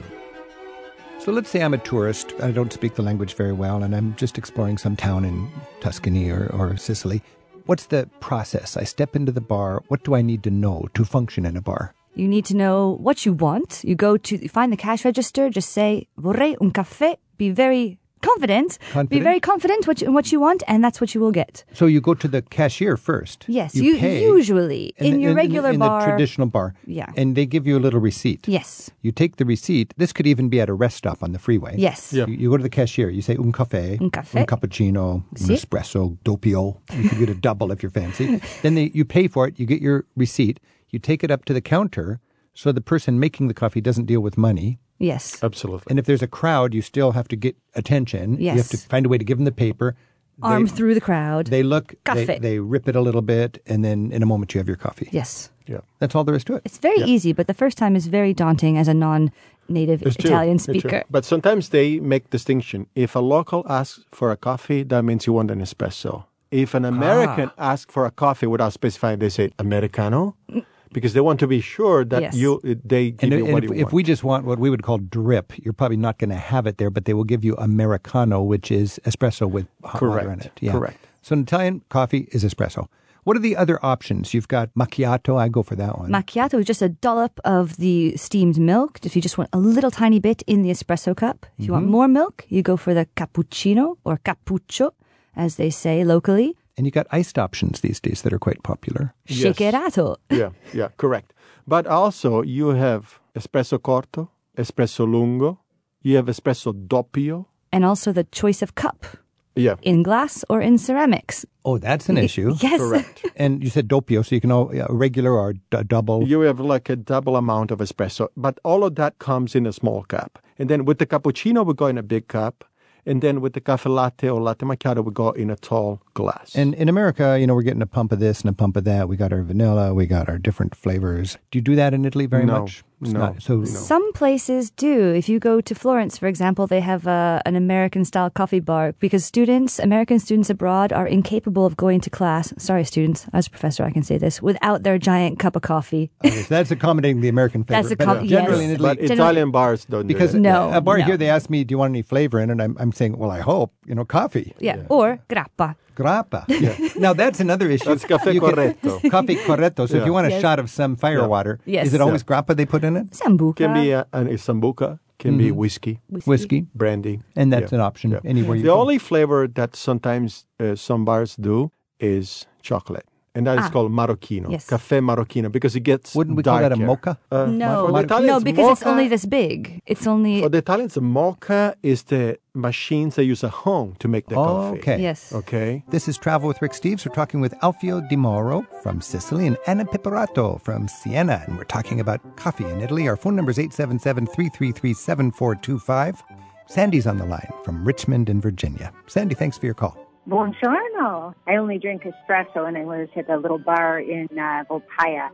So let's say I'm a tourist, I don't speak the language very well, and I'm just exploring some town in Tuscany or, or Sicily. What's the process? I step into the bar. What do I need to know to function in a bar? You need to know what you want. You go to you find the cash register. Just say "vorrei un caffè." Be very confident. Be very confident what you, in what you want, and that's what you will get. So you go to the cashier first. Yes, you you, pay usually in, the- your regular in bar. the traditional bar. Yeah. and they give you a little receipt. Yes. You take the receipt. This could even be at a rest stop on the freeway. Yes. Yeah. You, you go to the cashier. You say un caffè, Un caffè. un cappuccino, un espresso, doppio. You could get a double if you're fancy. then they, you pay for it. You get your receipt. You take it up to the counter, so the person making the coffee doesn't deal with money. Yes. Absolutely. And if there's a crowd, you still have to get attention. Yes. You have to find a way to give them the paper. Arm They- through the crowd. They look, they, Caffè. they rip it a little bit, and then in a moment you have your coffee. yes. yeah. That's all there is to it. It's very easy, but the first time is very daunting as a non-native It's true. Italian It's true. speaker. But sometimes they make distinction. If a local asks for a coffee, that means you want an espresso. If an ah. American asks for a coffee without specifying, they say americano, mm. Because they want to be sure that Yes. you they give And, you and what if, you if we just want what we would call drip, you're probably not going to have it there, but they will give you Americano, which is espresso with hot water in it. Yeah. Correct. So an Italian coffee is espresso. What are the other options? You've got macchiato. I go for that one. Macchiato is just a dollop of the steamed milk. If you just want a little tiny bit in the espresso cup. If you want Mm-hmm. more milk, you go for the cappuccino or cappuccio, as they say locally. And you got iced options these days that are quite popular. Yes. Shakerato. yeah, yeah, correct. But also you have espresso corto, espresso lungo, you have espresso doppio. And also the choice of cup Yeah, in glass or in ceramics. Oh, that's an issue. Yes. correct. And you said doppio, so you can all, a regular or d- double. you have like a double amount of espresso, but all of that comes in a small cup. And then with the cappuccino, we go in a big cup. And then with the cafe latte or latte macchiato, we go in a tall glass. And in America, you know, we're getting a pump of this and a pump of that. We got our vanilla, we got our different flavors. Do you do that in Italy very no, much? No, not- so- no. Some places do. If you go to Florence, for example, they have a, an American style coffee bar because students, American students abroad, are incapable of going to class. Sorry, students, as a professor, I can say this without their giant cup of coffee. Okay, so that's accommodating the American flavor. That's but accom- uh, generally yes. in Italy, But Italian bars don't because do it. No, a bar no. here they ask me, "Do you want any flavor in it?" I'm, I'm saying, "Well, I hope you know coffee." Yeah, or grappa. Grappa. now that's another issue. That's caffè You can- corretto. Coffee corretto. So if you want a Yes. shot of some fire Yeah. water, Yes. is it always grappa they put in it? Sambuca. Can be a, an sambuca, can be whiskey, Whiskey, brandy, and that's Yeah. an option Yeah. anywhere you The go. only flavor that sometimes uh, some bars do is chocolate. And that is Ah. called marocchino, Yes. caffè marocchino, because it gets Wouldn't we call that a mocha? Uh, No, for the Italians, no, because it's only this big. It's only For the Italians, mocha is the machines they use at home to make the coffee. Okay. yes. Okay. This is Travel with Rick Steves. We're talking with Alfio Di Mauro from Sicily and Anna Pipperato from Siena. And we're talking about coffee in Italy. Our phone number is 877 333 7425. Sandy's on the line from Richmond in Virginia. Sandy, thanks for your call. Buongiorno. I only drink espresso, and I was at a little bar in uh, Volpaia.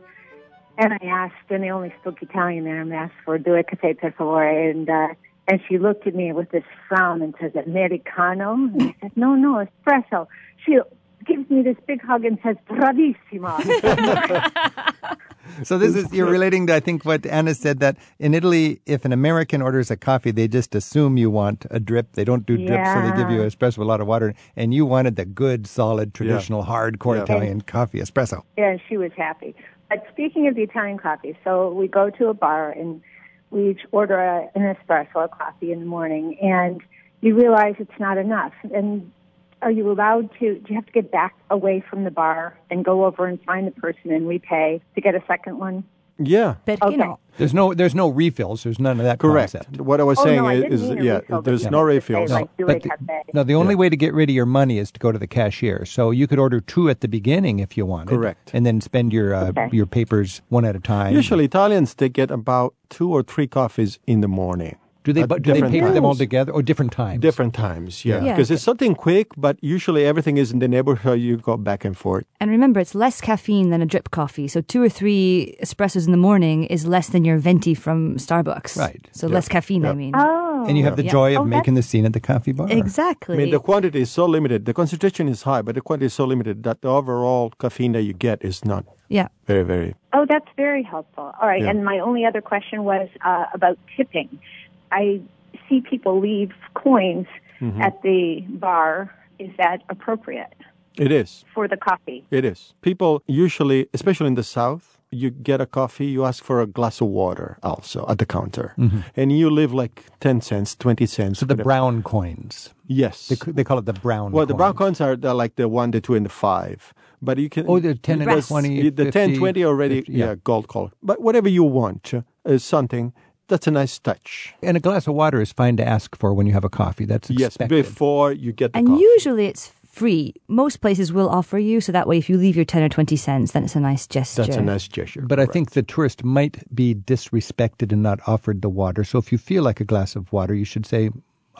And I asked, and they only spoke Italian there, and I asked for due caffè per favore. And, uh, and she looked at me with this frown and says, Americano? And I said, no, no, espresso. She gives me this big hug and says, bravissima. So this is you're relating to I think what Anna said that in Italy, if an American orders a coffee, they just assume you want a drip. They don't do drips, so they give you Yeah. espresso with a lot of water. And you wanted the good, solid, traditional, hardcore Yeah. Italian coffee espresso. Yeah, she was happy. But speaking of the Italian coffee, so we go to a bar and we each order a, an espresso, a coffee in the morning, and you realize it's not enough. And are you allowed to? Do you have to get back away from the bar and go over and find the person and repay to get a second one? Yeah. but Okay. no? There's no there's no refills. There's none of that Correct. concept. What I was Oh, saying no, I is, is mean yeah, refill, there's you no have to say, refills. like, but the, no, the only Yeah. way to get rid of your money is to go to the cashier. So you could order two at the beginning if you wanted. Correct. And then spend your uh, Okay. your papers one at a time. Usually Italians they get about two or three coffees in the morning. Do they at but do they different paper them all together or different times? Different times, yeah. Yeah. Because it's something quick, but usually everything is in the neighborhood. You go back and forth. And remember, it's less caffeine than a drip coffee. So two or three espressos in the morning is less than your venti from Starbucks. Right. So Yeah. less caffeine, I mean. Oh. And you have the Yeah. joy of Oh, making the scene at the coffee bar. Exactly. I mean, the quantity is so limited. The concentration is high, but the quantity is so limited that the overall caffeine that you get is not yeah. very, very. Oh, that's very helpful. All right. Yeah. And my only other question was uh, about tipping. I see people leave coins Mm-hmm. at the bar. Is that appropriate It is. for the coffee? It is. People usually, especially in the South, you get a coffee, you ask for a glass of water also at the counter. And you leave like 10 cents, 20 cents. So the whatever. brown coins. Yes. They, they call it the brown well, the brown coins. coins are the, like the 1, the 2, and the 5. But you can. Oh, the 10 and 20, The 10, 20 already, 50, yeah. yeah. gold color. But whatever you want uh, is something that's a nice touch. And a glass of water is fine to ask for when you have a coffee. That's Yes, before you get the And coffee. usually it's free. Most places will offer you, so that way if you leave your 10 or 20 cents, then it's a nice gesture. That's a nice gesture. But I think the tourist might be disrespected and not offered the water. So if you feel like a glass of water, you should say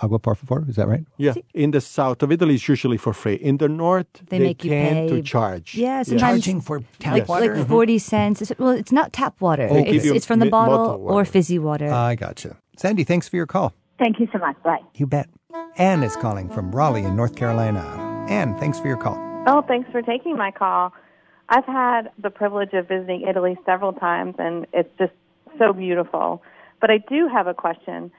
agua por favor. Is that right? Yeah, in the south of Italy, it's usually for free. In the north, They make you pay. to charge. Yeah, sometimes Charging for tap like, water. like mm-hmm. 40 cents. It's- Well, it's not tap water. Oh, it's, it's from the bottle or fizzy water. I gotcha. Sandy, thanks for your call. Thank you so much. Bye. You bet. Anne is calling from Raleigh in North Carolina. Anne, thanks for your call. Oh, thanks for taking my call. I've had the privilege of visiting Italy several times, and it's just so beautiful. But I do have a question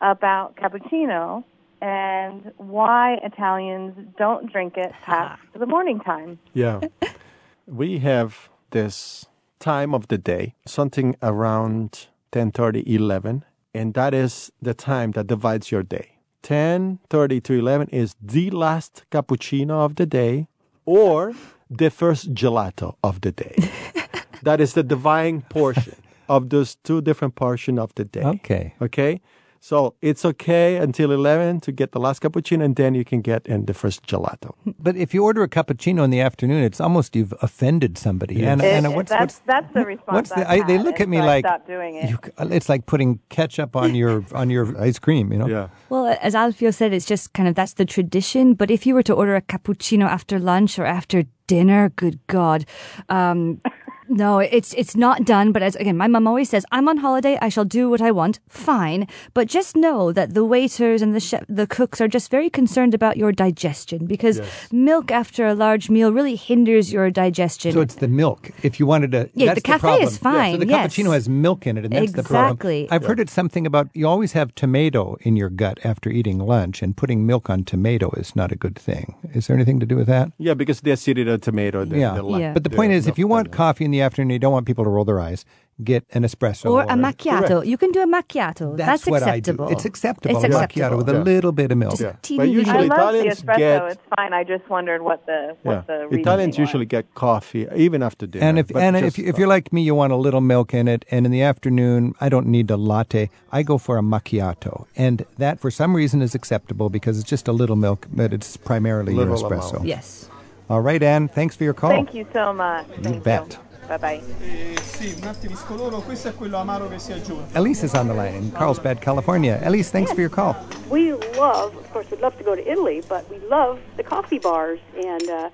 about cappuccino and why Italians don't drink it past the morning time. Yeah. we have this time of the day, something around 10:30, 11, and that is the time that divides your day. 10:30 to 11 is the last cappuccino of the day or the first gelato of the day. that is the dividing portion of those two different portions of the day. Okay. Okay? So it's okay until 11 to get the last cappuccino, and then you can get in the first gelato. But if you order a cappuccino in the afternoon, it's almost you've offended somebody. Yes. Anna, It- Anna, what's, that's, what's, that's the response what's the? I've they look at me so like stopped doing it. you, it's like putting ketchup on your on your ice cream. You know. Yeah. Well, as Alfio said, it's just kind of that's the tradition. But if you were to order a cappuccino after lunch or after dinner, good God, um, No, it's it's not done. But as again, my mom always says, "I'm on holiday. I shall do what I want. Fine, but just know that the waiters and the chef, the cooks are just very concerned about your digestion because milk after a large meal really hinders your digestion. So it's the milk. If you wanted to, Yeah, that's the cafe problem. is Yeah, so fine, the yes. cappuccino has milk in it, and that's the problem. Exactly. I've heard it's something about you always have tomato in your gut after eating lunch, and putting milk on tomato is not a good thing. Is there anything to do with that? Yeah, because the acidity of the tomato. The, yeah. the la- But the point is, if you want coffee in the afternoon, you don't want people to roll their eyes. Get an espresso or a macchiato. You can do a macchiato. That's, That's, what acceptable. I do. It's acceptable. It's a acceptable. macchiato with a little bit of milk. teeny But usually I love Italians the espresso. get It's fine. I just wondered what the yeah. what the reasoning Italians was. usually get coffee even after dinner. And if and if, if you're like me, you want a little milk in it, and in the afternoon, I don't need a latte. I go for a macchiato, and that for some reason is acceptable because it's just a little milk, but it's primarily your espresso. amount. Yes. All right, Anne. Thanks for your call. Thank you so much. You Thank bet. Bye bye. Eh, sì, un attivisco loro, questo è quello amaro che si è. Elise is on the line in Carlsbad, California. Elise, thanks for your call. We love, of course, we'd love to go to Italy, but we love the coffee bars, and uh,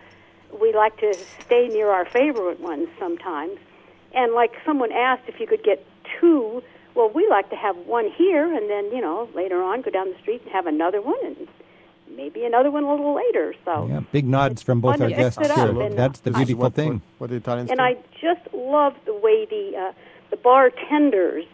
we like to stay near our favorite ones sometimes. And like someone asked if you could get two, well, we like to have one here, and then you know later on go down the street and have another one, and maybe another one a little later. So. Yeah, big nods from both our guests it here. and, That's the uh, beautiful what, thing. What, what the Italians And do. I just love the way the uh, the bartenders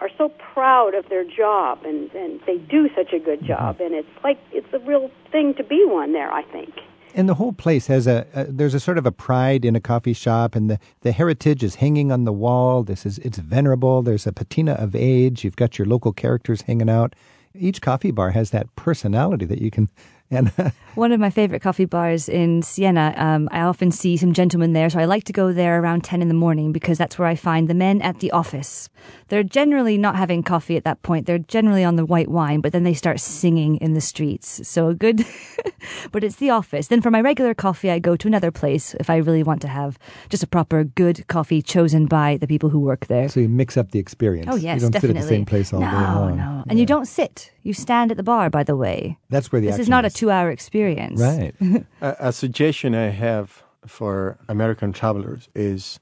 are so proud of their job, and and they do such a good job, and it's like it's a real thing to be one there. I think. And the whole place has a, a there's a sort of a pride in a coffee shop, and the, the heritage is hanging on the wall. This is it's venerable. There's a patina of age. You've got your local characters hanging out. Each coffee bar has that personality that you can. And One of my favorite coffee bars in Siena, um, I often see some gentlemen there, so I like to go there around 10 in the morning because that's where I find the men at the office. They're generally not having coffee at that point. They're generally on the white wine, but then they start singing in the streets. So a good, but it's the office. Then for my regular coffee, I go to another place if I really want to have just a proper good coffee chosen by the people who work there. so you mix up the experience. Oh, yes, you don't definitely. sit at the same place all no, day long. No, And you don't sit. You stand at the bar, by the way. That's where the This is action not a two hour experience. Right. a, a suggestion I have for American travelers is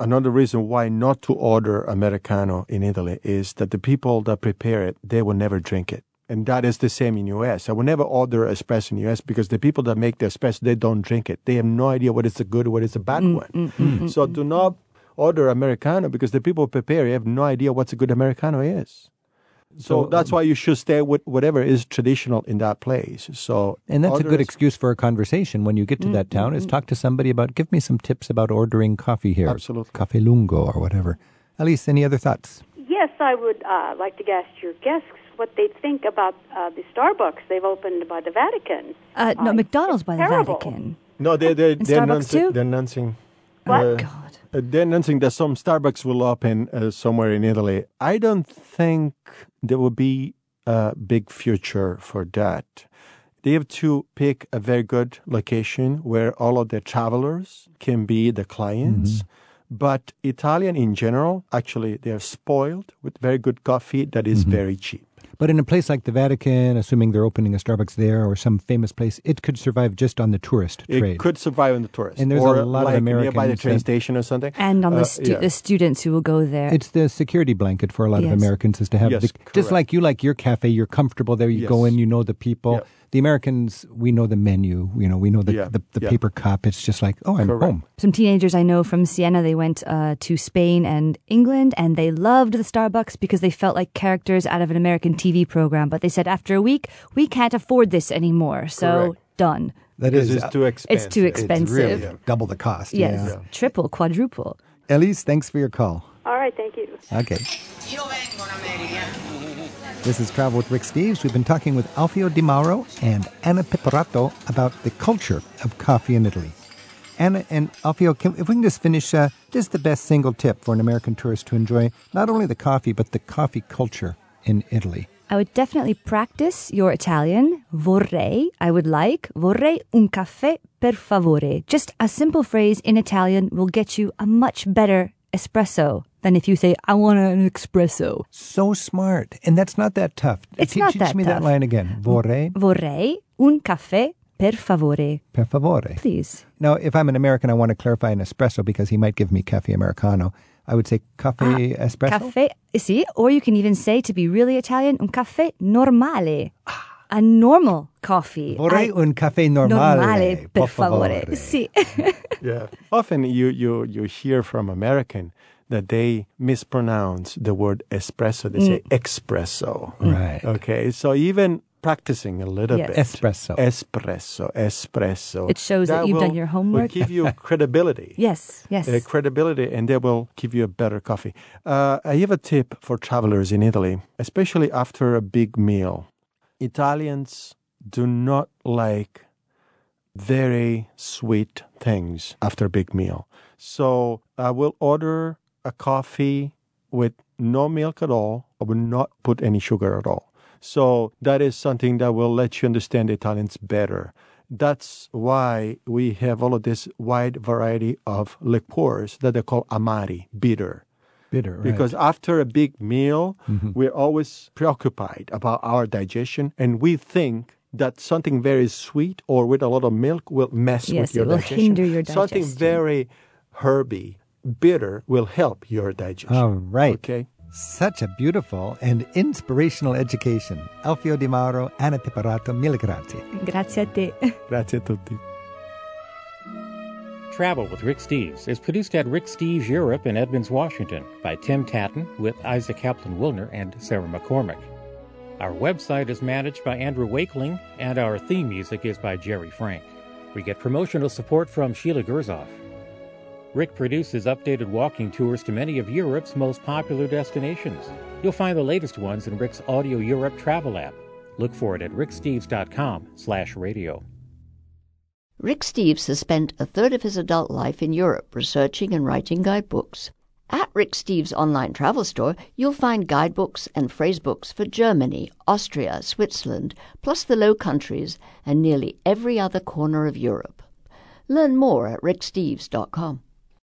another reason why not to order Americano in Italy is that the people that prepare it, they will never drink it. And that is the same in US. I will never order espresso in US because the people that make the espresso, they don't drink it. They have no idea what is a good, what is a bad Mm, one. Mm, mm, mm, so do not order Americano because the people who prepare it have no idea what a good Americano is. So, So, that's why you should stay with whatever is traditional in that place. So And that's a good excuse for a conversation when you get to that town is talk to somebody about give me some tips about ordering coffee here. Absolutely. Cafe lungo or whatever. Elise, any other thoughts? Yes, I would uh, like to ask your guests what they think about uh, the Starbucks they've opened by the Vatican. Uh, no, McDonald's by the. Vatican. No, they they And they're Starbucks announcing, too? they're announcing. What? uh, God. uh, they're announcing that some Starbucks will open uh, somewhere in Italy. I don't think there will be a big future for that. They have to pick a very good location where all of the travelers can be the clients. But Italian in general, actually, they are spoiled with very good coffee that is very cheap. But in a place like the Vatican, assuming they're opening a Starbucks there or some famous place, it could survive just on the tourist It trade. It could survive on the tourist. And there's or a lot of Americans nearby the train that- station or something. And on the, Uh, stu- yeah. the students who will go there. It's the security blanket for a lot of Americans is to have Yes, the, just like you like your cafe, you're comfortable there. You go in, you know the people. Yep. The Americans, we know the menu. You know, we know the Yeah, the, the yeah. paper cup. It's just like, oh, I'm Correct. home. Some teenagers I know from Siena, they went uh, to Spain and England and they loved the Starbucks because they felt like characters out of an American TV program. But they said after a week, we can't afford this anymore. So Correct. done. That is Because is it's too expensive. It's too It's expensive. really double the cost. Yes. Yeah. Triple, quadruple. Elise, thanks for your call. All right, thank you. Okay. This is Travel with Rick Steves. We've been talking with Alfio Di Mauro and Anna Pipperato about the culture of coffee in Italy. Anna and Alfio, can, if we can just finish, uh, just the best single tip for an American tourist to enjoy not only the coffee, but the coffee culture in Italy. I would definitely practice your Italian. Vorrei, I would like. Vorrei un caffè per favore. Just a simple phrase in Italian will get you a much better espresso than if you say, I want an espresso. So smart. And that's not that tough. It's Teach, not teach that me that line again. Vorrei. Vorrei un caffè per favore. Per favore. Please. Now, if I'm an American, I want to clarify an espresso because he might give me cafe americano. I would say cafe ah, espresso. Caffè, eh, sì, or you can even say to be really Italian, un caffè normale. Ah. A normal coffee. Vorrei I- un caffè normale, Normale, per favore. favore. Sì. yeah. Often you, you, you hear from American that they mispronounce the word espresso. They say espresso. Right. Okay. So even practicing a little Yes. bit. Espresso. Espresso. Espresso. It shows that you've will- done your homework. Will give you credibility. yes, yes. Uh, credibility, and they will give you a better coffee. Uh, I have a tip for travelers in Italy, especially after a big meal. Italians do not like very sweet things after a big meal. So I will order a coffee with no milk at all. I would not put any sugar at all. So that is something that will let you understand Italians better. That's why we have all of this wide variety of liqueurs that they call amari, bitter. Bitter, right. Because after a big meal, Mhm. we're always preoccupied about our digestion, and we think that something very sweet or with a lot of milk will mess Yes, with your it will digestion. hinder your digestion. Something very herby, bitter will help your digestion. All right. Okay. Such a beautiful and inspirational education. Alfio Di Mauro, Anna Pipperato, mille grazie. Grazie a te. Grazie a tutti. Travel with Rick Steves is produced at Rick Steves Europe in Edmonds, Washington by Tim Tattan with Isaac Kaplan Wilner and Sarah McCormick. Our website is managed by Andrew Wakeling, and our theme music is by Jerry Frank. We get promotional support from Sheila Gerzoff. Rick produces updated walking tours to many of Europe's most popular destinations. You'll find the latest ones in Rick's Audio Europe travel app. Look for it at ricksteves.com slash radio. Rick Steves has spent a third of his adult life in Europe researching and writing guidebooks. At Rick Steves' online travel store, you'll find guidebooks and phrasebooks for Germany, Austria, Switzerland, plus the Low Countries and nearly every other corner of Europe. Learn more at ricksteves.com.